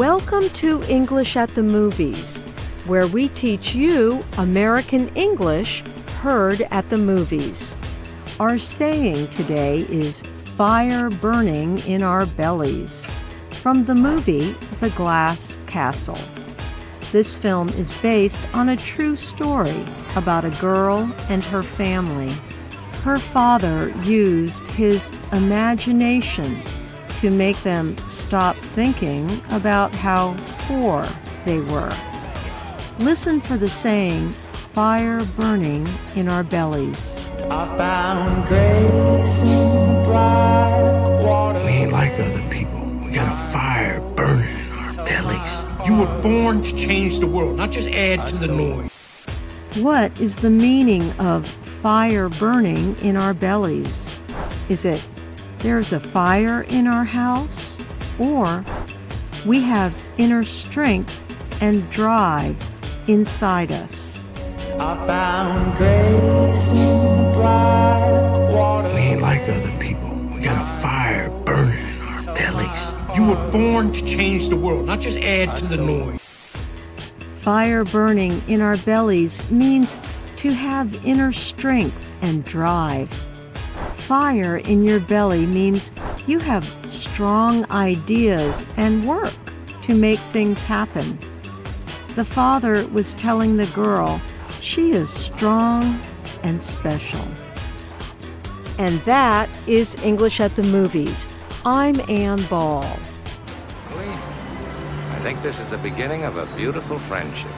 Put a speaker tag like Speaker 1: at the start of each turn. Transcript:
Speaker 1: Welcome to English at the Movies, where we teach you American English heard at the movies. Our saying today is fire burning in our bellies from the movie The Glass Castle. This film is based on a true story about a girl and her family. Her father used his imagination to make them stop thinking about how poor they were. Listen for the saying, fire burning in our bellies.
Speaker 2: I found grace in the black water.
Speaker 3: We ain't like other people. We got a fire burning in our bellies.
Speaker 4: You were born to change the world, not just add to the noise.
Speaker 1: What is the meaning of fire burning in our bellies? Is it there's a fire in our house? Or we have inner strength and drive inside us?
Speaker 2: I found grace in the black water.
Speaker 3: We ain't like other people. We got a fire burning in our bellies.
Speaker 4: You were born to change the world, not just add to the noise.
Speaker 1: Fire burning in our bellies means to have inner strength and drive. Fire in your belly means you have strong ideas and work to make things happen. The father was telling the girl she is strong and special. And that is English at the Movies. I'm Ann Ball.
Speaker 5: I think this is the beginning of a beautiful friendship.